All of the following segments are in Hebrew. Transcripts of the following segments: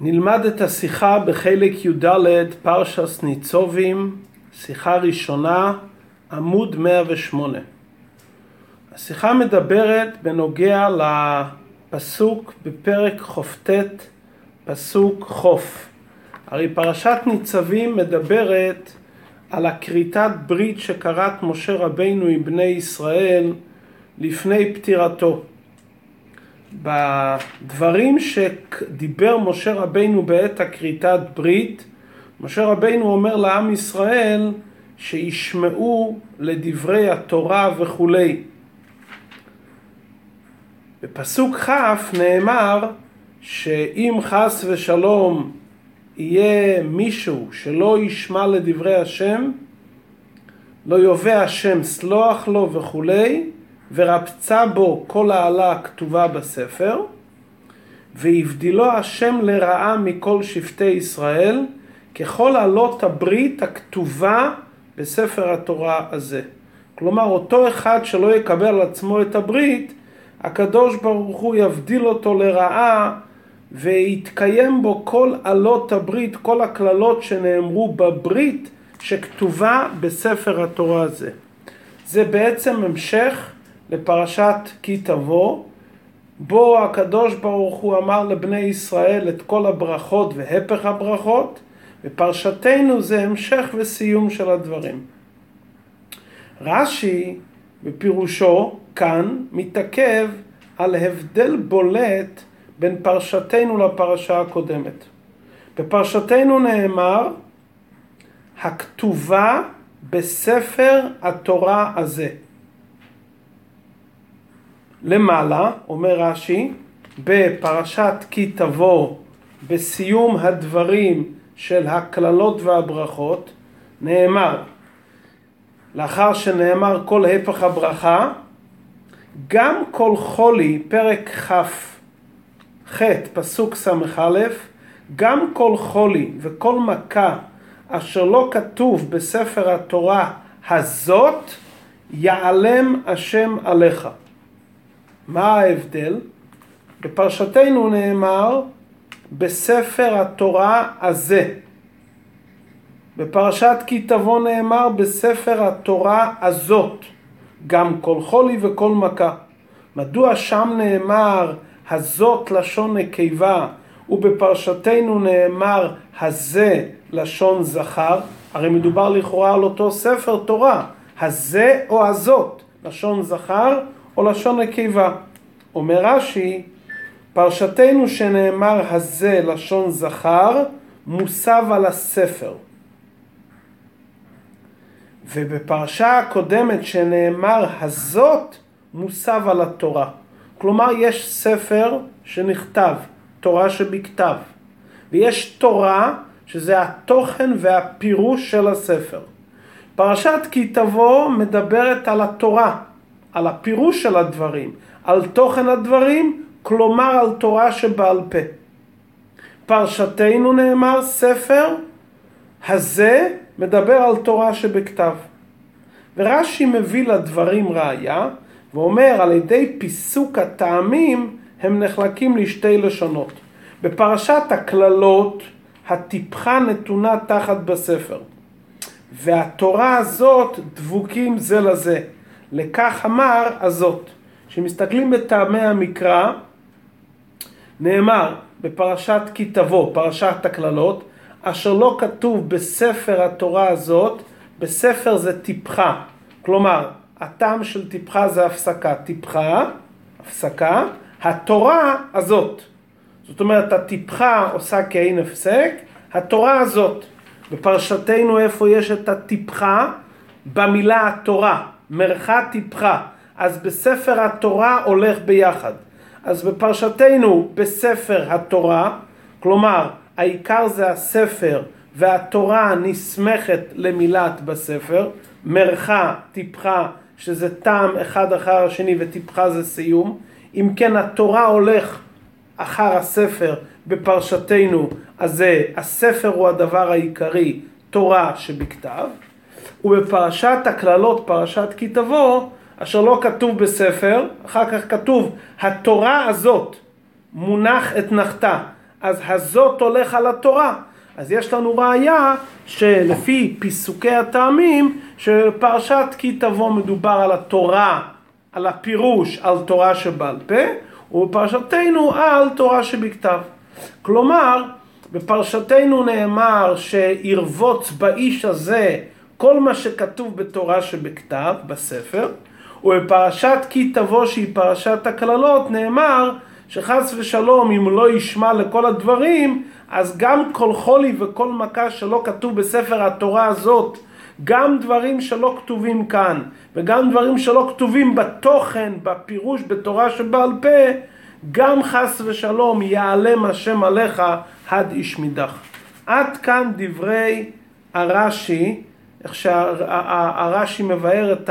נלמד את השיחה בחלק י"ד פרשס ניצובים, שיחה ראשונה, עמוד 108. השיחה מדברת בנוגע לפסוק בפרק כ"ט, פסוק חוף. הרי פרשת ניצבים מדברת על הכריתת ברית שקראת משה רבינו עם בני ישראל לפני פטירתו. בדברים שדיבר משה רבינו בעת הכריתת ברית, משה רבינו אומר לעם ישראל שישמעו לדברי התורה וכולי. בפסוק כ' נאמר שאם חס ושלום יהיה מישהו שלא ישמע לדברי השם, לא יובא השם סלוח לו וכולי, ורבצה בו כל העלה הכתובה בספר, והבדילו השם לרעה מכל שבטי ישראל, ככל עלות הברית הכתובה בספר התורה הזה. כלומר, אותו אחד שלא יקבל על עצמו את הברית, הקדוש ברוך הוא יבדיל אותו לרעה ויתקיים בו כל עלות הברית, כל הקללות שנאמרו בברית שכתובה בספר התורה הזה. זה בעצם המשך לפרשת כי תבוא, בו הקדוש ברוך הוא אמר לבני ישראל את כל הברכות והפך הברכות, ופרשתנו זה המשך וסיום של הדברים. רש"י בפירושו כאן מתעכב על הבדל בולט בין פרשתנו לפרשה הקודמת. בפרשתנו נאמר הכתובה בספר התורה הזה. למעלה, אומר רש"י, בפרשת כי תבוא, בסיום הדברים של הקללות והברכות, נאמר, לאחר שנאמר כל הפך הברכה, גם כל חולי, פרק כ', ח', פסוק ס"א, גם כל חולי וכל מכה אשר לא כתוב בספר התורה הזאת, יעלם השם עליך. מה ההבדל? בפרשתנו נאמר בספר התורה הזה. בפרשת כי תבוא נאמר בספר התורה הזאת, גם כל חולי וכל מכה. מדוע שם נאמר הזאת לשון נקבה ובפרשתנו נאמר הזה לשון זכר? הרי מדובר לכאורה על אותו ספר תורה, הזה או הזאת, לשון זכר או לשון נקבה. אומר רש"י, פרשתנו שנאמר הזה לשון זכר, מוסב על הספר. ובפרשה הקודמת שנאמר הזאת, מוסב על התורה. כלומר, יש ספר שנכתב, תורה שבכתב, ויש תורה שזה התוכן והפירוש של הספר. פרשת כי תבוא מדברת על התורה, על הפירוש של הדברים, על תוכן הדברים, כלומר על תורה שבעל פה. פרשתנו נאמר ספר הזה מדבר על תורה שבכתב. ורש"י מביא לדברים ראיה ואומר על ידי פיסוק הטעמים הם נחלקים לשתי לשונות. בפרשת הקללות הטיפחה נתונה תחת בספר והתורה הזאת דבוקים זה לזה. לכך אמר הזאת. כשמסתכלים בטעמי המקרא, נאמר בפרשת כי תבוא, פרשת הקללות, אשר לא כתוב בספר התורה הזאת, בספר זה טיפחה. כלומר, הטעם של טיפחה זה הפסקה. טיפחה, הפסקה, התורה הזאת. זאת אומרת, הטיפחה עושה כאין הפסק, התורה הזאת. בפרשתנו איפה יש את הטיפחה? במילה התורה. מרחה טיפחה. אז בספר התורה הולך ביחד. אז בפרשתנו בספר התורה, כלומר העיקר זה הספר והתורה נסמכת למילת בספר, מרחה, טיפחה, שזה טעם אחד אחר השני וטיפחה זה סיום. אם כן התורה הולך אחר הספר בפרשתנו, אז הספר הוא הדבר העיקרי, תורה שבכתב. ובפרשת הקללות, פרשת כי תבוא, אשר לא כתוב בספר, אחר כך כתוב, התורה הזאת מונח את נחתה. אז הזאת הולך על התורה. אז יש לנו ראיה שלפי פיסוקי הטעמים, שפרשת כי תבוא מדובר על התורה, על הפירוש על תורה שבעל פה, ובפרשתנו על תורה שבכתב. כלומר, בפרשתנו נאמר שירבוץ באיש הזה כל מה שכתוב בתורה שבכתב, בספר, ובפרשת כי תבוא שהיא פרשת הקללות נאמר שחס ושלום אם לא ישמע לכל הדברים אז גם כל חולי וכל מכה שלא כתוב בספר התורה הזאת גם דברים שלא כתובים כאן וגם דברים שלא כתובים בתוכן, בפירוש, בתורה שבעל פה גם חס ושלום יעלם השם עליך עד איש מידך. עד כאן דברי הרש"י, איך שהרש"י מבאר את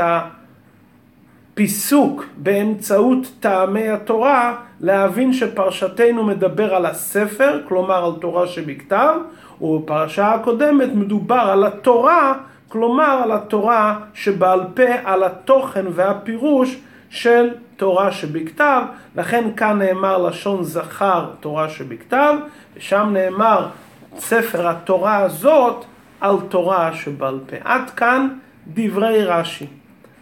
הפיסוק באמצעות טעמי התורה, להבין שפרשתנו מדבר על הספר, כלומר על תורה שבכתב, ובפרשה הקודמת מדובר על התורה, כלומר על התורה שבעל פה, על התוכן והפירוש של תורה שבכתב, לכן כאן נאמר לשון זכר תורה שבכתב, ושם נאמר ספר התורה הזאת על תורה שבעל פה. עד כאן דברי רש"י.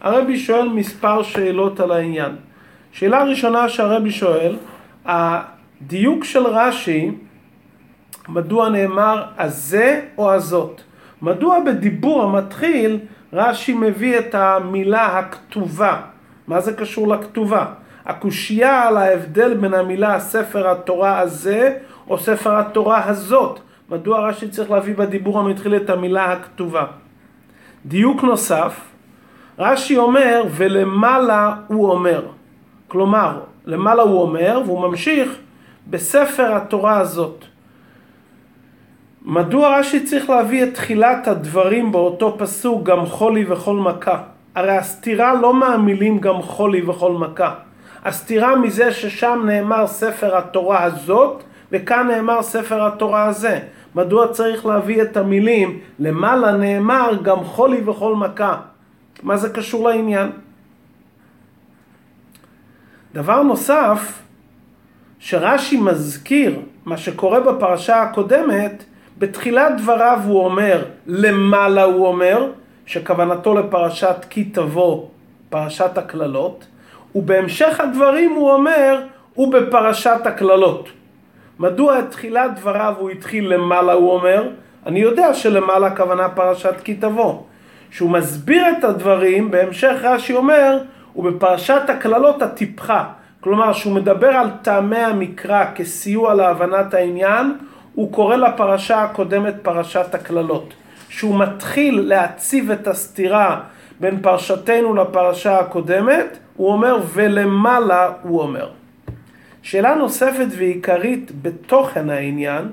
הרבי שואל מספר שאלות על העניין. שאלה ראשונה שהרבי שואל, הדיוק של רש"י, מדוע נאמר הזה או הזאת? מדוע בדיבור המתחיל רש"י מביא את המילה הכתובה? מה זה קשור לכתובה? הקושייה על ההבדל בין המילה ספר התורה הזה או ספר התורה הזאת. מדוע רש"י צריך להביא בדיבור המתחיל את המילה הכתובה? דיוק נוסף, רש"י אומר ולמעלה הוא אומר. כלומר, למעלה הוא אומר והוא ממשיך בספר התורה הזאת. מדוע רש"י צריך להביא את תחילת הדברים באותו פסוק גם חולי וכל מכה? הרי הסתירה לא מהמילים גם חולי וכל מכה. הסתירה מזה ששם נאמר ספר התורה הזאת וכאן נאמר ספר התורה הזה. מדוע צריך להביא את המילים למעלה נאמר גם חולי וכל מכה? מה זה קשור לעניין? דבר נוסף, שרש"י מזכיר מה שקורה בפרשה הקודמת, בתחילת דבריו הוא אומר, למעלה הוא אומר, שכוונתו לפרשת כי תבוא, פרשת הקללות, ובהמשך הדברים הוא אומר, ובפרשת הקללות. מדוע את תחילת דבריו הוא התחיל למעלה, הוא אומר? אני יודע שלמעלה הכוונה פרשת כי תבוא. שהוא מסביר את הדברים, בהמשך רש"י אומר, ובפרשת הקללות הטיפחה. כלומר, שהוא מדבר על טעמי המקרא כסיוע להבנת העניין, הוא קורא לפרשה הקודמת פרשת הקללות. שהוא מתחיל להציב את הסתירה בין פרשתנו לפרשה הקודמת, הוא אומר ולמעלה הוא אומר. שאלה נוספת ועיקרית בתוכן העניין,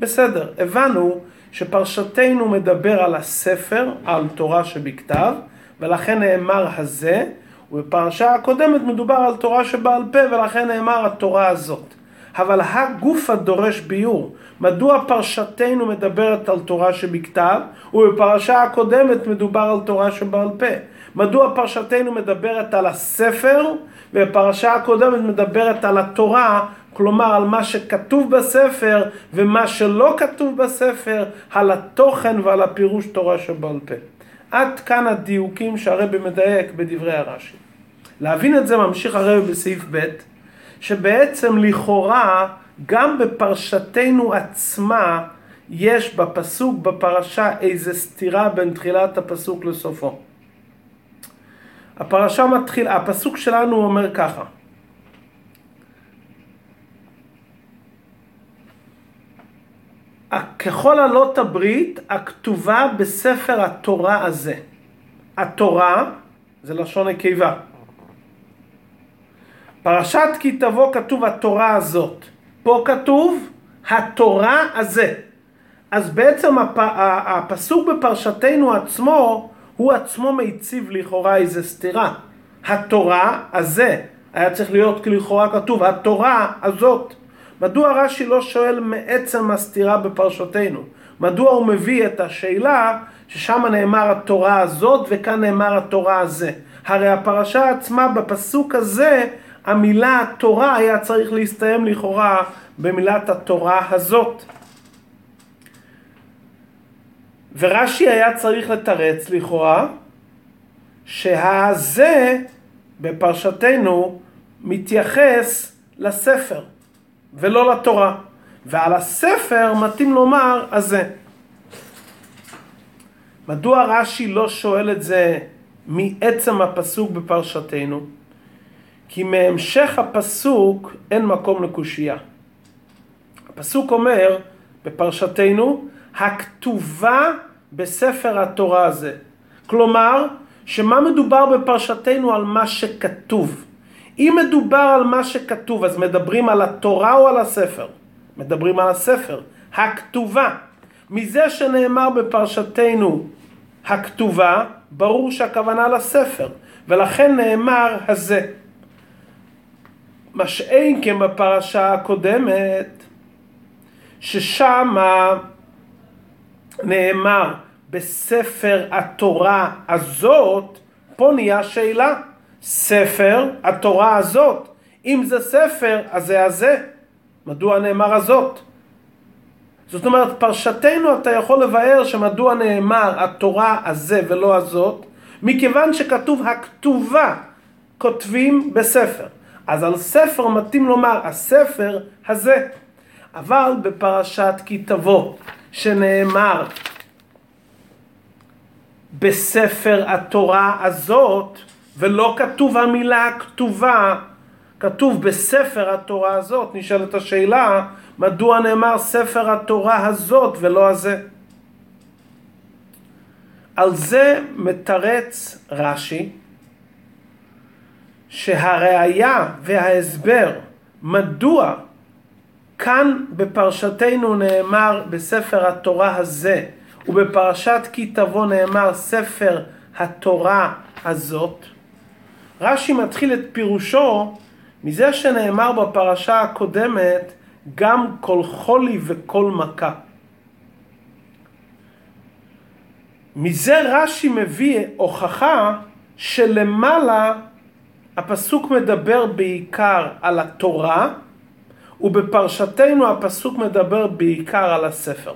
בסדר, הבנו שפרשתנו מדבר על הספר, על תורה שבכתב, ולכן נאמר הזה, ובפרשה הקודמת מדובר על תורה שבעל פה, ולכן נאמר התורה הזאת. אבל הגוף הדורש ביור. מדוע פרשתנו מדברת על תורה שבכתב, ובפרשה הקודמת מדובר על תורה שבעל פה? מדוע פרשתנו מדברת על הספר, ובפרשה הקודמת מדברת על התורה, כלומר על מה שכתוב בספר ומה שלא כתוב בספר, על התוכן ועל הפירוש תורה שבעל פה. עד כאן הדיוקים שהרבי מדייק בדברי הרש"י. להבין את זה ממשיך הרבי בסעיף ב', שבעצם לכאורה גם בפרשתנו עצמה יש בפסוק בפרשה איזה סתירה בין תחילת הפסוק לסופו. הפרשה מתחיל, הפסוק שלנו אומר ככה ככל עלות הברית הכתובה בספר התורה הזה. התורה זה לשון נקבה. פרשת כי תבוא כתוב התורה הזאת. פה כתוב התורה הזה. אז בעצם הפ... הפסוק בפרשתנו עצמו, הוא עצמו מציב לכאורה איזה סתירה. התורה הזה, היה צריך להיות לכאורה כתוב, התורה הזאת. מדוע רש"י לא שואל מעצם הסתירה בפרשתנו? מדוע הוא מביא את השאלה ששם נאמר התורה הזאת וכאן נאמר התורה הזה? הרי הפרשה עצמה בפסוק הזה המילה התורה היה צריך להסתיים לכאורה במילת התורה הזאת. ורש"י היה צריך לתרץ לכאורה שהזה בפרשתנו מתייחס לספר ולא לתורה. ועל הספר מתאים לומר הזה. מדוע רש"י לא שואל את זה מעצם הפסוק בפרשתנו? כי מהמשך הפסוק אין מקום לקושייה. הפסוק אומר בפרשתנו, הכתובה בספר התורה הזה. כלומר, שמה מדובר בפרשתנו על מה שכתוב. אם מדובר על מה שכתוב, אז מדברים על התורה או על הספר? מדברים על הספר, הכתובה. מזה שנאמר בפרשתנו הכתובה, ברור שהכוונה לספר, ולכן נאמר הזה. מה שאין כן בפרשה הקודמת, ששם נאמר בספר התורה הזאת, פה נהיה שאלה. ספר התורה הזאת. אם זה ספר, אז זה הזה. מדוע נאמר הזאת? זאת אומרת, פרשתנו אתה יכול לבאר שמדוע נאמר התורה הזה ולא הזאת, מכיוון שכתוב הכתובה, כותבים בספר. אז על ספר מתאים לומר הספר הזה. אבל בפרשת כי תבוא, שנאמר בספר התורה הזאת, ולא כתוב המילה הכתובה, כתוב בספר התורה הזאת, נשאלת השאלה, מדוע נאמר ספר התורה הזאת ולא הזה? על זה מתרץ רש"י שהראיה וההסבר מדוע כאן בפרשתנו נאמר בספר התורה הזה ובפרשת כי תבוא נאמר ספר התורה הזאת רש"י מתחיל את פירושו מזה שנאמר בפרשה הקודמת גם כל חולי וכל מכה. מזה רש"י מביא הוכחה שלמעלה הפסוק מדבר בעיקר על התורה ובפרשתנו הפסוק מדבר בעיקר על הספר.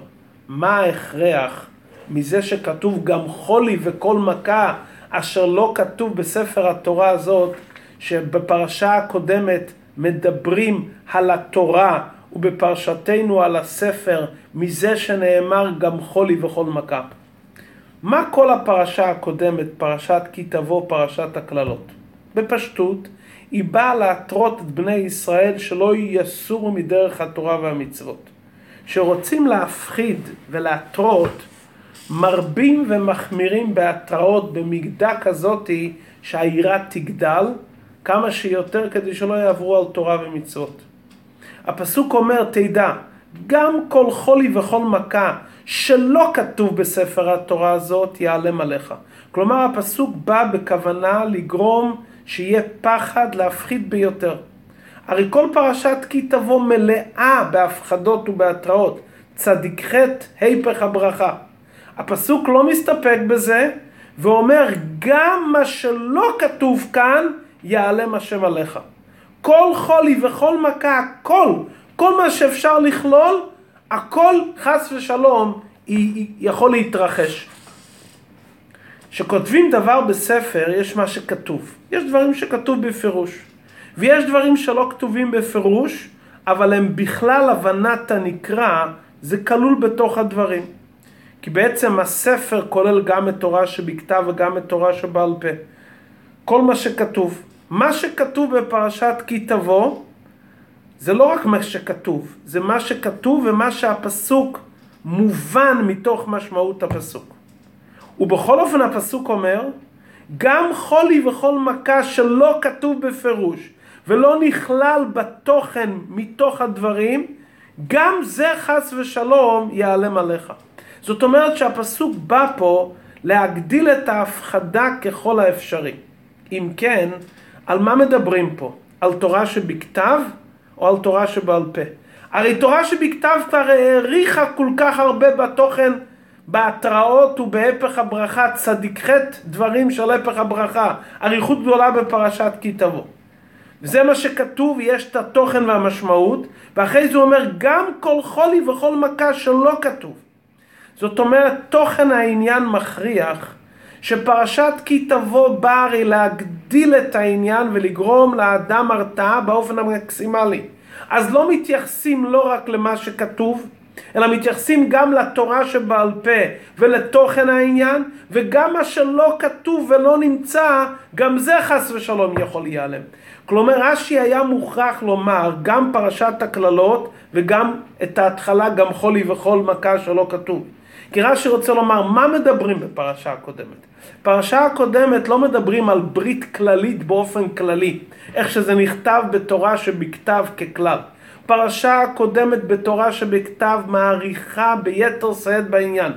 מה ההכרח מזה שכתוב גם חולי וכל מכה אשר לא כתוב בספר התורה הזאת, שבפרשה הקודמת מדברים על התורה ובפרשתנו על הספר, מזה שנאמר גם חולי וכל מכה. מה כל הפרשה הקודמת, פרשת כי תבוא, פרשת הקללות? בפשטות, היא באה להתרות את בני ישראל שלא יסורו מדרך התורה והמצוות. שרוצים להפחיד ולהתרות מרבים ומחמירים בהתראות במידה כזאתי שהעירה תגדל כמה שיותר כדי שלא יעברו על תורה ומצוות. הפסוק אומר, תדע, גם כל חולי וכל מכה שלא כתוב בספר התורה הזאת ייעלם עליך. כלומר הפסוק בא בכוונה לגרום שיהיה פחד להפחיד ביותר. הרי כל פרשת כי תבוא מלאה בהפחדות ובהתראות. צדיק חטא, היפך הברכה. הפסוק לא מסתפק בזה, ואומר גם מה שלא כתוב כאן, יעלם השם עליך. כל חולי וכל מכה, הכל, כל מה שאפשר לכלול, הכל חס ושלום יכול להתרחש. כשכותבים דבר בספר, יש מה שכתוב. יש דברים שכתוב בפירוש. ויש דברים שלא כתובים בפירוש, אבל הם בכלל הבנת הנקרא, זה כלול בתוך הדברים. כי בעצם הספר כולל גם את תורה שבכתב וגם את תורה שבעל פה. כל מה שכתוב. מה שכתוב בפרשת כי תבוא, זה לא רק מה שכתוב, זה מה שכתוב ומה שהפסוק מובן מתוך משמעות הפסוק. ובכל אופן הפסוק אומר, גם חולי וכל מכה שלא כתוב בפירוש ולא נכלל בתוכן מתוך הדברים, גם זה חס ושלום ייעלם עליך. זאת אומרת שהפסוק בא פה להגדיל את ההפחדה ככל האפשרי. אם כן, על מה מדברים פה? על תורה שבכתב או על תורה שבעל פה? הרי תורה שבכתב כבר העריכה כל כך הרבה בתוכן, בהתראות ובהפך הברכה, צדיק חטא דברים של הפך הברכה, אריכות גדולה בפרשת כי תבוא. וזה מה שכתוב, יש את התוכן והמשמעות, ואחרי זה הוא אומר גם כל חולי וכל מכה שלא כתוב. זאת אומרת, תוכן העניין מכריח שפרשת כי תבוא באה הרי להגדיל את העניין ולגרום לאדם הרתעה באופן המקסימלי. אז לא מתייחסים לא רק למה שכתוב, אלא מתייחסים גם לתורה שבעל פה ולתוכן העניין, וגם מה שלא כתוב ולא נמצא, גם זה חס ושלום יכול להיעלם. כלומר, רש"י היה מוכרח לומר גם פרשת הקללות וגם את ההתחלה, גם חולי וכל מכה שלא כתוב. כי רש"י רוצה לומר, מה מדברים בפרשה הקודמת? פרשה הקודמת לא מדברים על ברית כללית באופן כללי, איך שזה נכתב בתורה שבכתב ככלל. פרשה הקודמת בתורה שבכתב מעריכה ביתר שאת בעניין.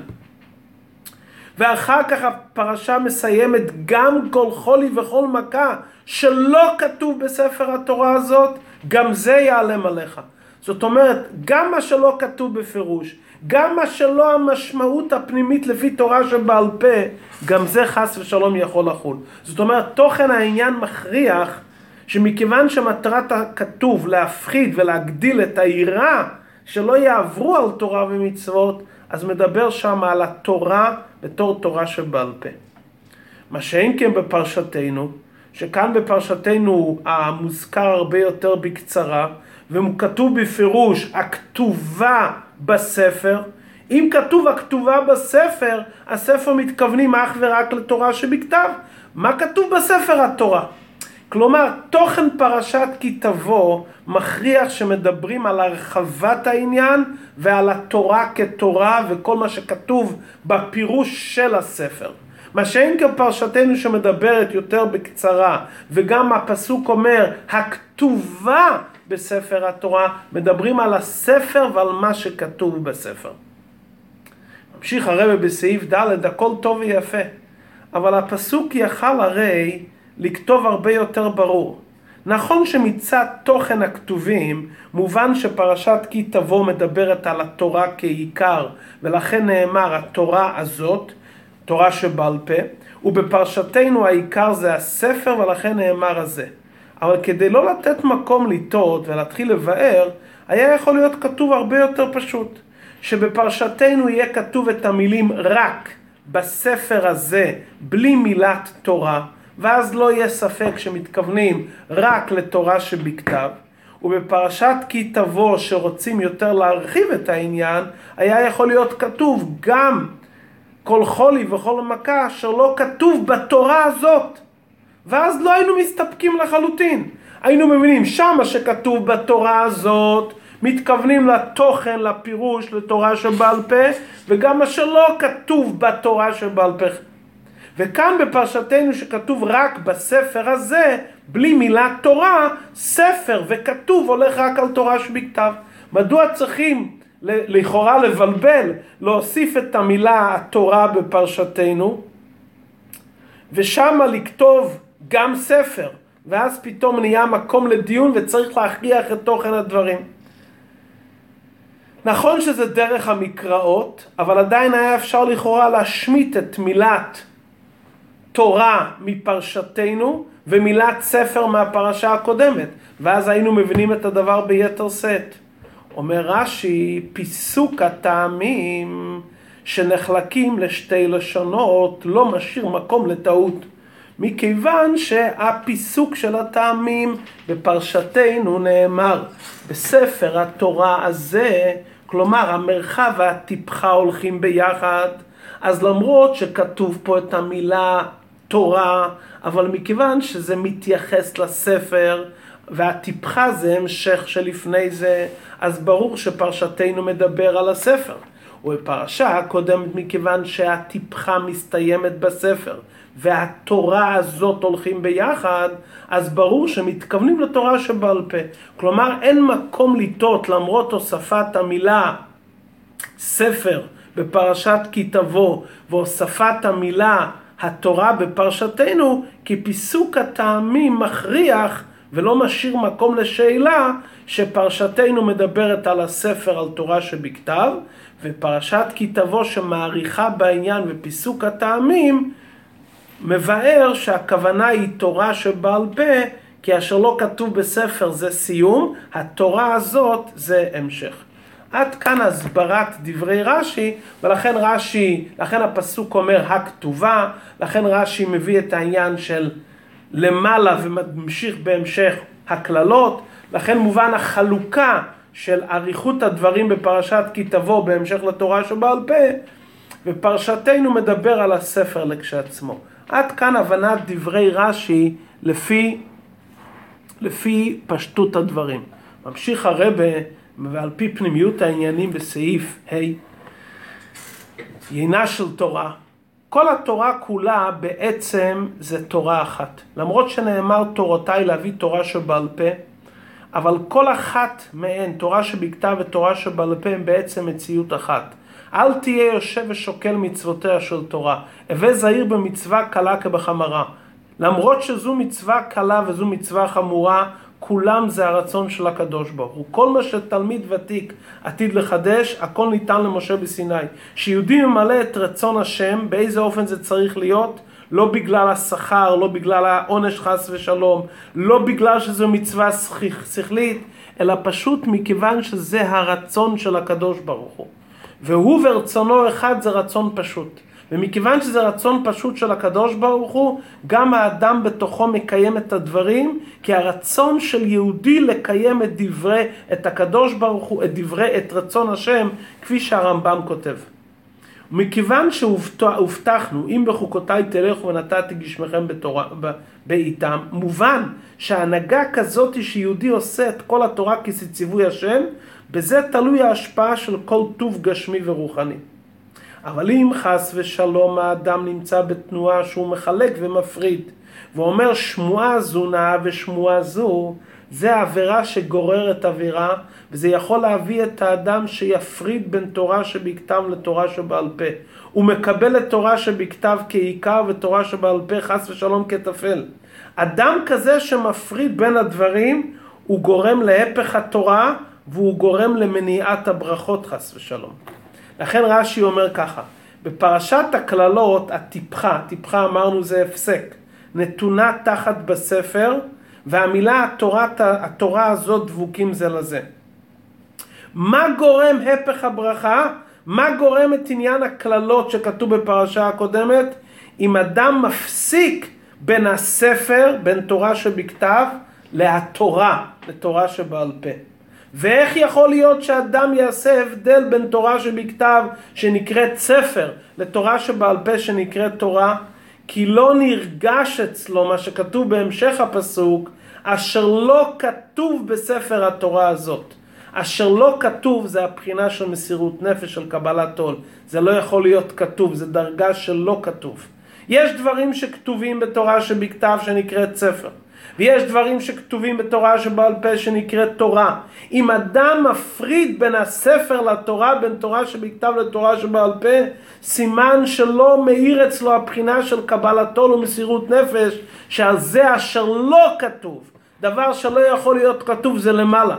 ואחר כך הפרשה מסיימת גם כל חולי וכל מכה שלא כתוב בספר התורה הזאת, גם זה ייעלם עליך. זאת אומרת, גם מה שלא כתוב בפירוש, גם מה שלא המשמעות הפנימית לפי תורה שבעל פה, גם זה חס ושלום יכול לחול. זאת אומרת, תוכן העניין מכריח שמכיוון שמטרת הכתוב להפחיד ולהגדיל את היראה שלא יעברו על תורה ומצוות, אז מדבר שם על התורה בתור תורה שבעל פה. מה שאין כן בפרשתנו, שכאן בפרשתנו המוזכר הרבה יותר בקצרה, וכתוב בפירוש הכתובה בספר. אם כתוב הכתובה בספר, הספר מתכוונים אך ורק לתורה שבכתב. מה כתוב בספר התורה? כלומר, תוכן פרשת כי תבוא מכריח שמדברים על הרחבת העניין ועל התורה כתורה וכל מה שכתוב בפירוש של הספר. מה שאין כפרשתנו שמדברת יותר בקצרה, וגם הפסוק אומר, הכתובה בספר התורה, מדברים על הספר ועל מה שכתוב בספר. ממשיך הרב בסעיף ד', הכל טוב ויפה, אבל הפסוק יכל הרי לכתוב הרבה יותר ברור. נכון שמצד תוכן הכתובים מובן שפרשת כי תבוא מדברת על התורה כעיקר ולכן נאמר התורה הזאת, תורה שבעל פה, ובפרשתנו העיקר זה הספר ולכן נאמר הזה. אבל כדי לא לתת מקום לטעות ולהתחיל לבאר, היה יכול להיות כתוב הרבה יותר פשוט. שבפרשתנו יהיה כתוב את המילים רק בספר הזה, בלי מילת תורה, ואז לא יהיה ספק שמתכוונים רק לתורה שבכתב. ובפרשת כי תבוא שרוצים יותר להרחיב את העניין, היה יכול להיות כתוב גם כל חולי וכל מכה שלא כתוב בתורה הזאת. ואז לא היינו מסתפקים לחלוטין. היינו מבינים שמה שכתוב בתורה הזאת, מתכוונים לתוכן, לפירוש, לתורה שבעל פה, וגם מה שלא כתוב בתורה שבעל פה. וכאן בפרשתנו שכתוב רק בספר הזה, בלי מילה תורה, ספר וכתוב הולך רק על תורה שבכתב. מדוע צריכים לכאורה לבלבל, להוסיף את המילה התורה בפרשתנו, ושמה לכתוב גם ספר, ואז פתאום נהיה מקום לדיון וצריך להכריח את תוכן הדברים. נכון שזה דרך המקראות, אבל עדיין היה אפשר לכאורה להשמיט את מילת תורה מפרשתנו ומילת ספר מהפרשה הקודמת, ואז היינו מבינים את הדבר ביתר שאת. אומר רש"י, פיסוק הטעמים שנחלקים לשתי לשונות לא משאיר מקום לטעות. מכיוון שהפיסוק של הטעמים בפרשתנו נאמר בספר התורה הזה, כלומר המרחב והטיפחה הולכים ביחד, אז למרות שכתוב פה את המילה תורה, אבל מכיוון שזה מתייחס לספר והטיפחה זה המשך שלפני זה, אז ברור שפרשתנו מדבר על הספר. ובפרשה הקודמת מכיוון שהטיפחה מסתיימת בספר והתורה הזאת הולכים ביחד, אז ברור שמתכוונים לתורה שבעל פה. כלומר, אין מקום לטעות למרות הוספת המילה ספר בפרשת כי תבוא והוספת המילה התורה בפרשתנו, כי פיסוק הטעמים מכריח ולא משאיר מקום לשאלה שפרשתנו מדברת על הספר על תורה שבכתב, ופרשת כי תבוא שמעריכה בעניין ופיסוק הטעמים, מבאר שהכוונה היא תורה שבעל פה, כי אשר לא כתוב בספר זה סיום, התורה הזאת זה המשך. עד כאן הסברת דברי רש"י, ולכן רש"י, לכן הפסוק אומר הכתובה, לכן רש"י מביא את העניין של למעלה וממשיך בהמשך הקללות, לכן מובן החלוקה של אריכות הדברים בפרשת כי תבוא בהמשך לתורה שבעל פה, ופרשתנו מדבר על הספר לכשעצמו. עד כאן הבנת דברי רש"י לפי, לפי פשטות הדברים. ממשיך הרבה ועל פי פנימיות העניינים בסעיף ה' יינה של תורה. כל התורה כולה בעצם זה תורה אחת. למרות שנאמר תורותיי להביא תורה שבעל פה, אבל כל אחת מהן, תורה שבכתב ותורה שבעל פה, הם בעצם מציאות אחת. אל תהיה יושב ושוקל מצוותיה של תורה. הווה זהיר במצווה קלה כבחמרה. למרות שזו מצווה קלה וזו מצווה חמורה, כולם זה הרצון של הקדוש ברוך הוא. כל מה שתלמיד ותיק עתיד לחדש, הכל ניתן למשה בסיני. שיהודי ממלא את רצון השם, באיזה אופן זה צריך להיות? לא בגלל השכר, לא בגלל העונש חס ושלום, לא בגלל שזו מצווה שכלית, אלא פשוט מכיוון שזה הרצון של הקדוש ברוך הוא. והוא ורצונו אחד זה רצון פשוט. ומכיוון שזה רצון פשוט של הקדוש ברוך הוא, גם האדם בתוכו מקיים את הדברים, כי הרצון של יהודי לקיים את דברי, את הקדוש ברוך הוא, את דברי, את רצון השם, כפי שהרמב"ם כותב. מכיוון שהובטחנו, אם בחוקותיי תלכו ונתתי גשמכם בעיתם, מובן שהנהגה כזאת שיהודי עושה את כל התורה כציווי השם, בזה תלוי ההשפעה של כל טוב גשמי ורוחני. אבל אם חס ושלום האדם נמצא בתנועה שהוא מחלק ומפריד, ואומר שמועה זו נאה ושמועה זו, זה עבירה שגוררת עבירה, וזה יכול להביא את האדם שיפריד בין תורה שבכתב לתורה שבעל פה. הוא מקבל את תורה שבכתב כעיקר ותורה שבעל פה חס ושלום כטפל. אדם כזה שמפריד בין הדברים, הוא גורם להפך התורה, והוא גורם למניעת הברכות חס ושלום. לכן רש"י אומר ככה, בפרשת הקללות הטיפחה, טיפחה אמרנו זה הפסק, נתונה תחת בספר, והמילה התורת, התורה הזאת דבוקים זה לזה. מה גורם הפך הברכה? מה גורם את עניין הקללות שכתוב בפרשה הקודמת? אם אדם מפסיק בין הספר, בין תורה שבכתב, להתורה, לתורה שבעל פה. ואיך יכול להיות שאדם יעשה הבדל בין תורה שבכתב שנקראת ספר לתורה שבעל פה שנקראת תורה? כי לא נרגש אצלו מה שכתוב בהמשך הפסוק אשר לא כתוב בספר התורה הזאת. אשר לא כתוב זה הבחינה של מסירות נפש, של קבלת עול. זה לא יכול להיות כתוב, זה דרגה של לא כתוב. יש דברים שכתובים בתורה שבכתב שנקראת ספר. ויש דברים שכתובים בתורה שבעל פה שנקראת תורה. אם אדם מפריד בין הספר לתורה, בין תורה שבכתב לתורה שבעל פה, סימן שלא מאיר אצלו הבחינה של קבלתו ומסירות נפש, שעל זה אשר לא כתוב. דבר שלא יכול להיות כתוב זה למעלה.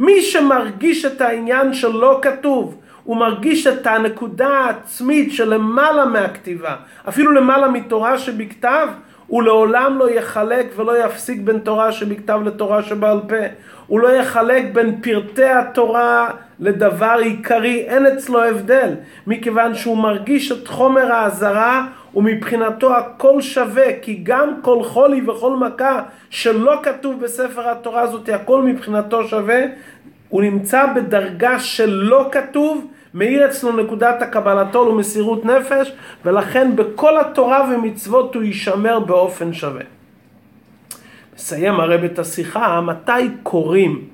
מי שמרגיש את העניין שלא כתוב, הוא מרגיש את הנקודה העצמית שלמעלה מהכתיבה, אפילו למעלה מתורה שבכתב, הוא לעולם לא יחלק ולא יפסיק בין תורה שבכתב לתורה שבעל פה. הוא לא יחלק בין פרטי התורה לדבר עיקרי, אין אצלו הבדל, מכיוון שהוא מרגיש את חומר האזהרה ומבחינתו הכל שווה, כי גם כל חולי וכל מכה שלא כתוב בספר התורה הזאת, הכל מבחינתו שווה, הוא נמצא בדרגה שלא כתוב, מאיר אצלו נקודת הקבלתו ומסירות נפש, ולכן בכל התורה ומצוות הוא יישמר באופן שווה. מסיים הרב את השיחה, מתי קוראים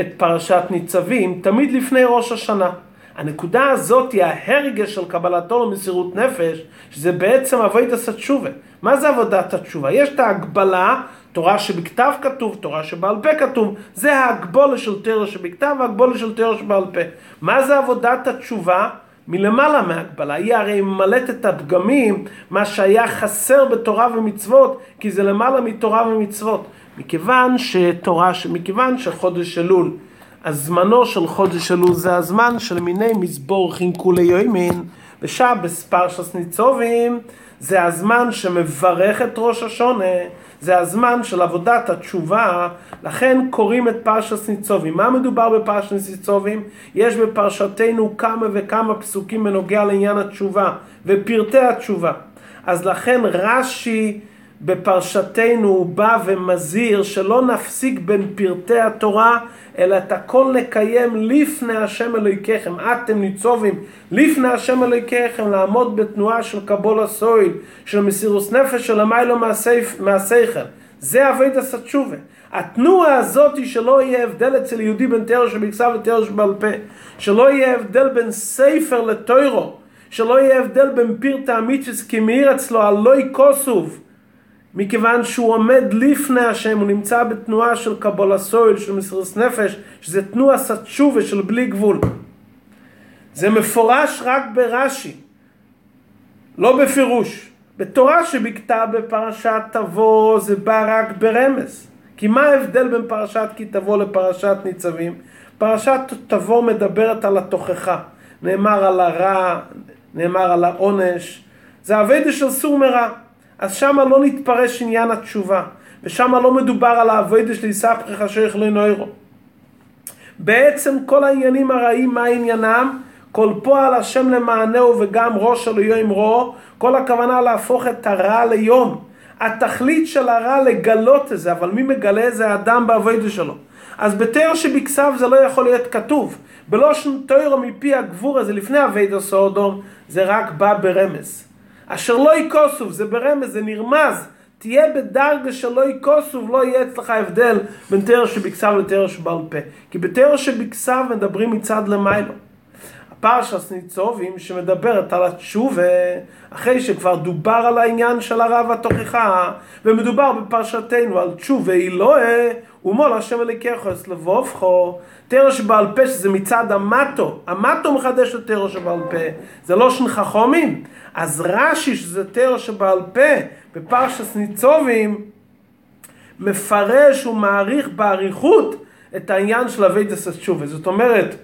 את פרשת ניצבים? תמיד לפני ראש השנה. הנקודה הזאת היא ההרגש של קבלתו ומסירות נפש, שזה בעצם עבודת התשובה. מה זה עבודת התשובה? יש את ההגבלה תורה שבכתב כתוב, תורה שבעל פה כתוב, זה ההגבולה של תורה שבכתב וההגבולה של תורה שבעל פה. מה זה עבודת התשובה? מלמעלה מהגבלה, היא הרי ממלאת את הפגמים, מה שהיה חסר בתורה ומצוות, כי זה למעלה מתורה ומצוות. מכיוון שתורה, מכיוון שחודש אלול, הזמנו של חודש אלול זה הזמן של מיני מזבור חינקולי יומין, ושבס פרשס ניצובים זה הזמן שמברך את ראש השונה, זה הזמן של עבודת התשובה, לכן קוראים את פרשת ניצובים. מה מדובר בפרשת ניצובים? יש בפרשתנו כמה וכמה פסוקים בנוגע לעניין התשובה ופרטי התשובה. אז לכן רש"י בפרשתנו הוא בא ומזהיר שלא נפסיק בין פרטי התורה, אלא את הכל נקיים לפני השם אלוהיכם. אתם ניצובים לפני השם אלוהיכם, לעמוד בתנועה של קבול הסויל, של מסירוס נפש, של המיילו מהשכל. זה אבית הסתשובה. התנועה הזאת היא שלא יהיה הבדל אצל יהודי בין תרא שבכסף לתרא שבעל פה, שלא יהיה הבדל בין ספר לטוירו, שלא יהיה הבדל בין פירתא אמיתיס כי מאיר אצלו הלוי כוסוב. מכיוון שהוא עומד לפני השם, הוא נמצא בתנועה של קבול הסויל, של מסירות נפש, שזה תנועה סתשובה של בלי גבול. זה מפורש רק ברש"י, לא בפירוש. בתורה שבכתב בפרשת תבוא זה בא רק ברמז. כי מה ההבדל בין פרשת כי תבוא לפרשת ניצבים? פרשת תבוא מדברת על התוכחה. נאמר על הרע, נאמר על העונש. זה אביידה של סור מרע. אז שמה לא נתפרש עניין התשובה, ושמה לא מדובר על האבוידע של יספחך אשר לנוירו. בעצם כל העניינים הרעים, מה עניינם? כל פועל השם למענהו וגם ראש אלוהיו אמרו, כל הכוונה להפוך את הרע ליום. התכלית של הרע לגלות את זה, אבל מי מגלה את זה? האדם באבוידע שלו. אז בתיאור שבכסף זה לא יכול להיות כתוב. בלושן תוירו מפי הגבור הזה לפני אביידו סודום, זה רק בא ברמז. אשר לא יקוסוב, זה ברמז, זה נרמז. תהיה בדרגה של לא יקוסוב, לא יהיה אצלך הבדל בין תרא שבכסב לתרא שבעל פה. כי בתרא שבכסב מדברים מצד למיילו. הפרשס ניצובים שמדברת על התשובה, אחרי שכבר דובר על העניין של הרב התוכחה, ומדובר בפרשתנו על תשובה אלוהה, ומול השם אליקחוס לבובכו, תרא שבעל פה שזה מצד המטו, המטו מחדש את תרא שבעל פה, זה לא שן חכומים, אז רש"י שזה תרא שבעל פה, בפרשס ניצובים, מפרש ומעריך באריכות את העניין של אביידס התשובה, זאת אומרת,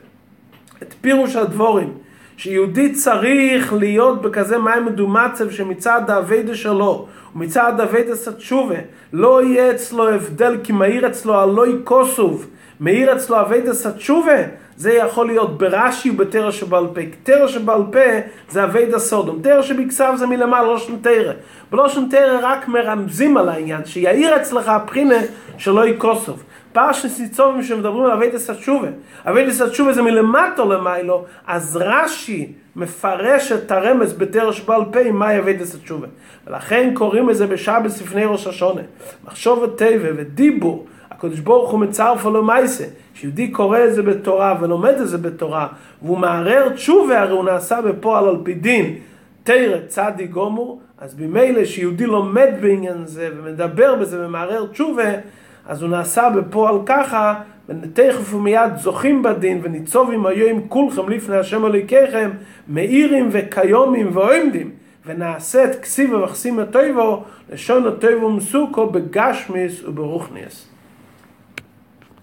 את פירוש הדבורים, שיהודי צריך להיות בכזה מים מדומצב שמצד האביידה שלו ומצד אביידה סתשובה לא יהיה אצלו הבדל כי מאיר אצלו הלוי כוסוב מאיר אצלו אביידה סתשובה זה יכול להיות ברש"י ובתרא שבעל פה. תרא שבעל פה זה אביידה סודום. תרא שבכסף זה מלמעלה, לא שם תרא. בלא שם תרא רק מרמזים על העניין, שיאיר אצלך הבחינה שלא יקוסוב. פרשת סיצובים שמדברים על אביידס התשובה. אביידס התשובה זה מלמטו למיילו, אז רש"י מפרש את הרמז בתרש בעל פה מהי אביידס התשובה. ולכן קוראים לזה בשבס לפני ראש השונה. מחשוב וטבע ודיבור, הקדוש ברוך הוא מצרף לו מייסה. כשיהודי קורא את זה בתורה ולומד את זה בתורה, והוא מערער תשובה, הרי הוא נעשה בפועל על פי דין. תרא צדי גומור, אז ממילא שיהודי לומד בעניין זה ומדבר בזה ומערער תשובה, אז הוא נעשה בפועל ככה, ותכף ומיד זוכים בדין, וניצובים היו עם כולכם לפני השם אלוהיכיכם, מאירים וקיומים ועומדים, ונעשית כסיב ומחסים הטויבו, לשון הטויבו מסוכו בגשמיס וברוכניס.